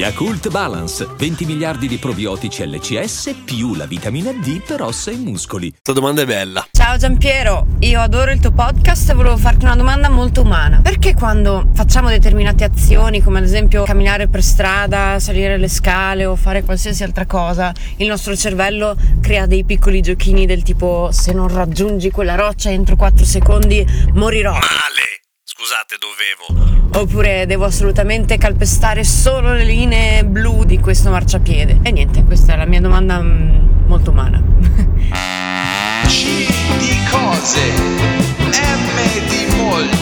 Yakult Balance, 20 miliardi di probiotici LCS più la vitamina D per ossa e muscoli. Questa domanda è bella. Ciao Giampiero, io adoro il tuo podcast e volevo farti una domanda molto umana. Perché quando facciamo determinate azioni, come ad esempio camminare per strada, salire le scale o fare qualsiasi altra cosa, il nostro cervello crea dei piccoli giochini del tipo se non raggiungi quella roccia entro 4 secondi morirò. Male. Scusate, dovevo. Oppure devo assolutamente calpestare solo le linee blu di questo marciapiede. E niente, questa è la mia domanda mm, molto umana. C di cose, M di molto,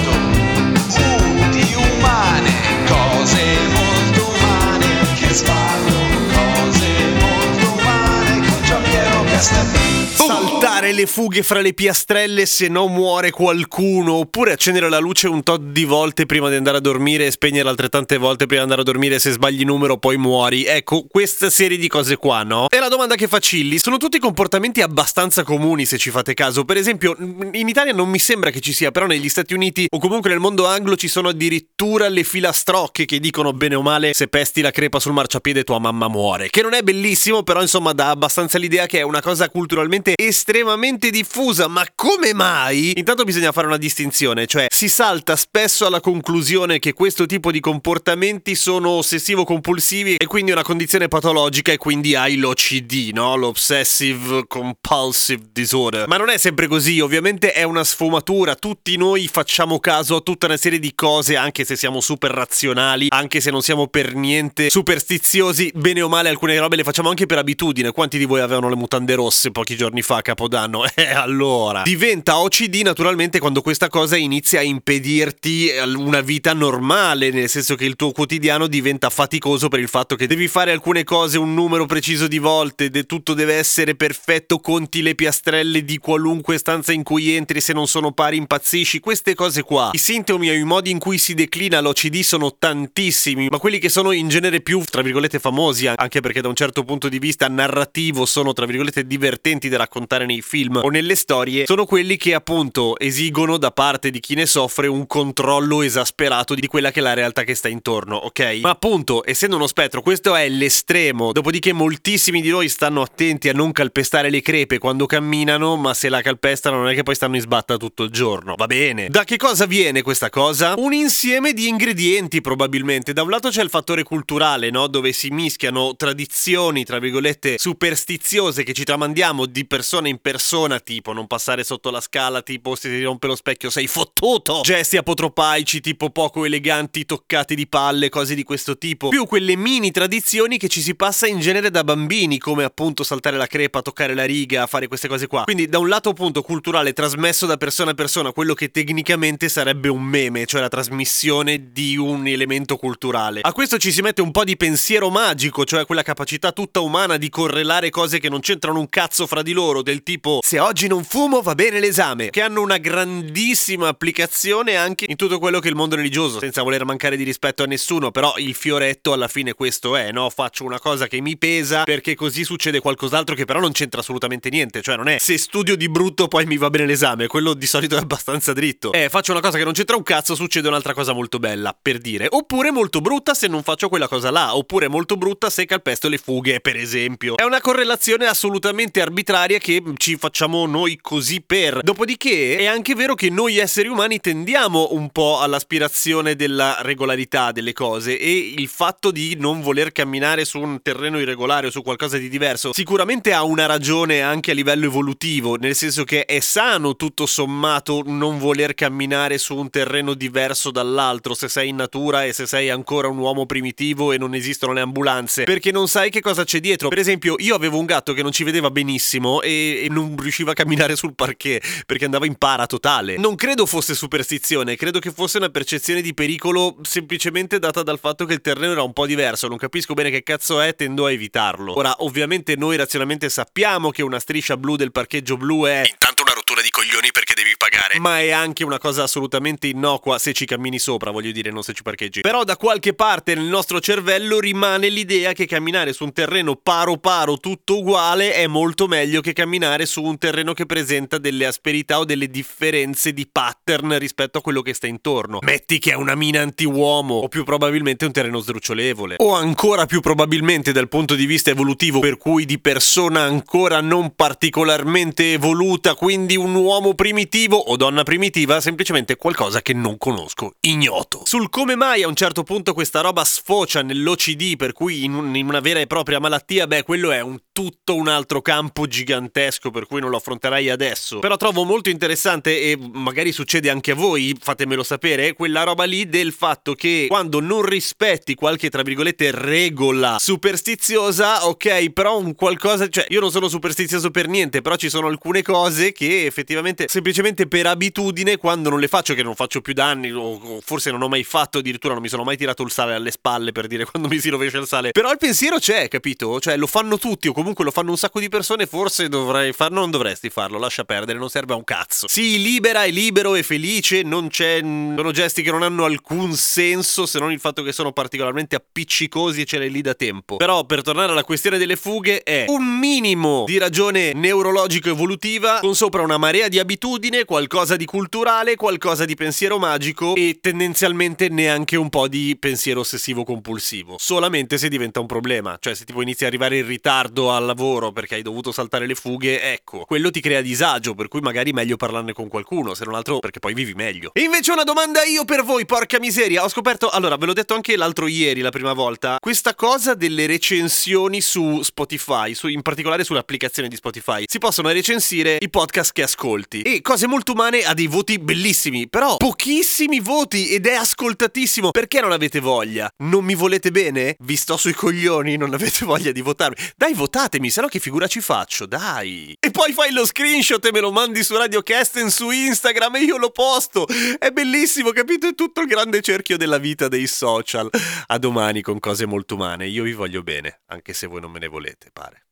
Saltare le fughe fra le piastrelle se no muore qualcuno, oppure accendere la luce un tot di volte prima di andare a dormire e spegnere altrettante volte prima di andare a dormire se sbagli numero poi muori. Ecco, questa serie di cose qua, no? E la domanda che fa Cilli, sono tutti comportamenti abbastanza comuni se ci fate caso. Per esempio, in Italia non mi sembra che ci sia, però negli Stati Uniti o comunque nel mondo anglo ci sono addirittura le filastrocche che dicono bene o male se pesti la crepa sul marciapiede tua mamma muore. Che non è bellissimo, però insomma dà abbastanza l'idea che è una cosa culturalmente estremamente diffusa, ma come mai? Intanto bisogna fare una distinzione, cioè si salta spesso alla conclusione che questo tipo di comportamenti sono ossessivo-compulsivi e quindi una condizione patologica e quindi hai l'OCD, no? L'Obsessive Compulsive Disorder. Ma non è sempre così, ovviamente è una sfumatura, tutti noi facciamo caso a tutta una serie di cose, anche se siamo super razionali, anche se non siamo per niente superstiziosi, bene o male alcune robe le facciamo anche per abitudine. Quanti di voi avevano le mutande rosse pochi giorni fa a Capodanno? Eh, allora. Diventa OCD naturalmente quando questa cosa inizia a impedirti una vita normale, nel senso che il tuo quotidiano diventa faticoso per il fatto che devi fare alcune cose un numero preciso di volte, de- tutto deve essere perfetto, conti le piastrelle di qualunque stanza in cui entri, se non sono pari impazzisci, queste cose qua. I sintomi o i modi in cui si declina l'OCD sono tantissimi, ma quelli che sono in genere più, tra virgolette, famosi, anche perché da un certo punto di vista narrativo sono, tra virgolette, divertenti da raccontare nei film o nelle storie, sono quelli che appunto esigono da parte di chi ne soffre un controllo esasperato di quella che è la realtà che sta intorno, ok? Ma appunto, essendo uno spettro, questo è l'estremo, dopodiché moltissimi di noi stanno attenti a non calpestare le crepe quando camminano, ma se la calpestano non è che poi stanno in sbatta tutto il giorno, va bene? Da che cosa viene questa cosa? Un insieme di ingredienti probabilmente, da un lato c'è il fattore culturale, no? Dove si mischiano tradizioni, tra virgolette, superstiziose che ci tramandiamo di persona in persona, tipo non passare sotto la scala, tipo se ti rompe lo specchio sei fottuto, gesti apotropaici tipo poco eleganti, toccati di palle, cose di questo tipo, più quelle mini tradizioni che ci si passa in genere da bambini, come appunto saltare la crepa, toccare la riga, fare queste cose qua. Quindi da un lato appunto culturale trasmesso da persona a persona, quello che tecnicamente sarebbe un meme, cioè la trasmissione di un elemento culturale. A questo ci si mette un po' di pensiero magico, cioè quella capacità tutta umana di correlare cose che non c'entrano un cazzo fra di loro, del tipo se oggi non fumo va bene l'esame, che hanno una grandissima applicazione anche in tutto quello che è il mondo religioso, senza voler mancare di rispetto a nessuno, però il fioretto alla fine questo è, no? Faccio una cosa che mi pesa perché così succede qualcos'altro che però non c'entra assolutamente niente, cioè non è se studio di brutto poi mi va bene l'esame, quello di solito è abbastanza dritto. Eh, faccio una cosa che non c'entra un cazzo, succede un'altra cosa molto bella, per dire. Oppure molto brutta se non faccio quella cosa là, oppure molto brutta se calpesto le fughe, per esempio. È una correlazione assolutamente arbitraria che ci facciamo noi così per. Dopodiché è anche vero che noi esseri umani tendiamo un po' all'aspirazione della regolarità delle cose e il fatto di non voler camminare su un terreno irregolare o su qualcosa di diverso sicuramente ha una ragione anche a livello evolutivo, nel senso che è sano tutto sommato non voler camminare su un terreno diverso dall'altro se sei in natura e se sei ancora un uomo primitivo e non esistono le ambulanze, perché non sai che cosa c'è dietro. Per esempio, io avevo un gatto che non ci vedeva benissimo e, e non riusciva a camminare sul parquet perché andava in para totale. Non credo fosse superstizione, credo che fosse una percezione di pericolo semplicemente data dal fatto che il terreno era un po' diverso. Non capisco bene che cazzo è, tendo a evitarlo. Ora, ovviamente noi razionalmente sappiamo che una striscia blu del parcheggio blu è intanto una rottura di coglioni perché devi pagare, ma è anche una cosa assolutamente innocua se ci cammini sopra, voglio dire, non se ci parcheggi. Però da qualche parte nel nostro cervello rimane l'idea che camminare su un terreno paro paro tutto uguale è molto meglio che camminare su un terreno che presenta delle asperità o delle differenze di pattern rispetto a quello che sta intorno. Metti che è una mina anti-uomo o più probabilmente un terreno sdrucciolevole. O ancora più probabilmente dal punto di vista evolutivo per cui di persona ancora non particolarmente evoluta, quindi un uomo primitivo o donna primitiva, semplicemente qualcosa che non conosco, ignoto. Sul come mai a un certo punto questa roba sfocia nell'OCD, per cui in, un- in una vera e propria malattia, beh, quello è un tutto un altro campo gigantesco, per cui non lo affronterai adesso. Però trovo molto interessante e magari succede anche a voi, fatemelo sapere, quella roba lì del fatto che quando non rispetti qualche, tra virgolette, regola superstiziosa, ok, però un qualcosa, cioè io non sono superstizioso per niente, però ci sono alcune cose che effettivamente semplicemente per abitudine quando non le faccio, che non faccio più danni o, o forse non ho mai fatto, addirittura non mi sono mai tirato il sale alle spalle per dire quando mi si rovescia il sale, però il pensiero c'è, capito? Cioè lo fanno tutti o comunque lo fanno un sacco di persone, forse dovrei farlo, non dovresti farlo, lascia perdere, non serve a un cazzo. Sii libera e libero e felice, non c'è, sono gesti che non hanno alcun senso se non il fatto che sono particolarmente appiccicosi e ce l'hai lì da tempo. Però per tornare alla questione delle fughe è un minimo di ragione neurologico-evolutiva con sopra una marea di abitudine, qualcosa di culturale, qualcosa di pensiero magico e tendenzialmente neanche un po' di pensiero ossessivo-compulsivo. Solamente se diventa un problema, cioè se tipo inizi a arrivare in ritardo al lavoro perché hai dovuto saltare le fughe, ecco, quello ti crea disagio, per cui magari meglio parlarne con qualcuno, se non altro perché poi vivi meglio. E invece una domanda io per voi, porca miseria, ho scoperto, allora ve l'ho detto anche l'altro ieri, la prima volta, questa cosa delle recensioni su Spotify, su- in particolare sull'applicazione di Spotify, si possono recensire i podcast che ascolti. E Cose Molto Umane ha dei voti bellissimi, però pochissimi voti ed è ascoltatissimo. Perché non avete voglia? Non mi volete bene? Vi sto sui coglioni, non avete voglia di votarmi. Dai, votatemi, se no che figura ci faccio, dai. E poi fai lo screenshot e me lo mandi su Radio Kesten su Instagram e io lo posto. È bellissimo, capito? È tutto il grande cerchio della vita dei social. A domani con Cose Molto Umane. Io vi voglio bene, anche se voi non me ne volete, pare.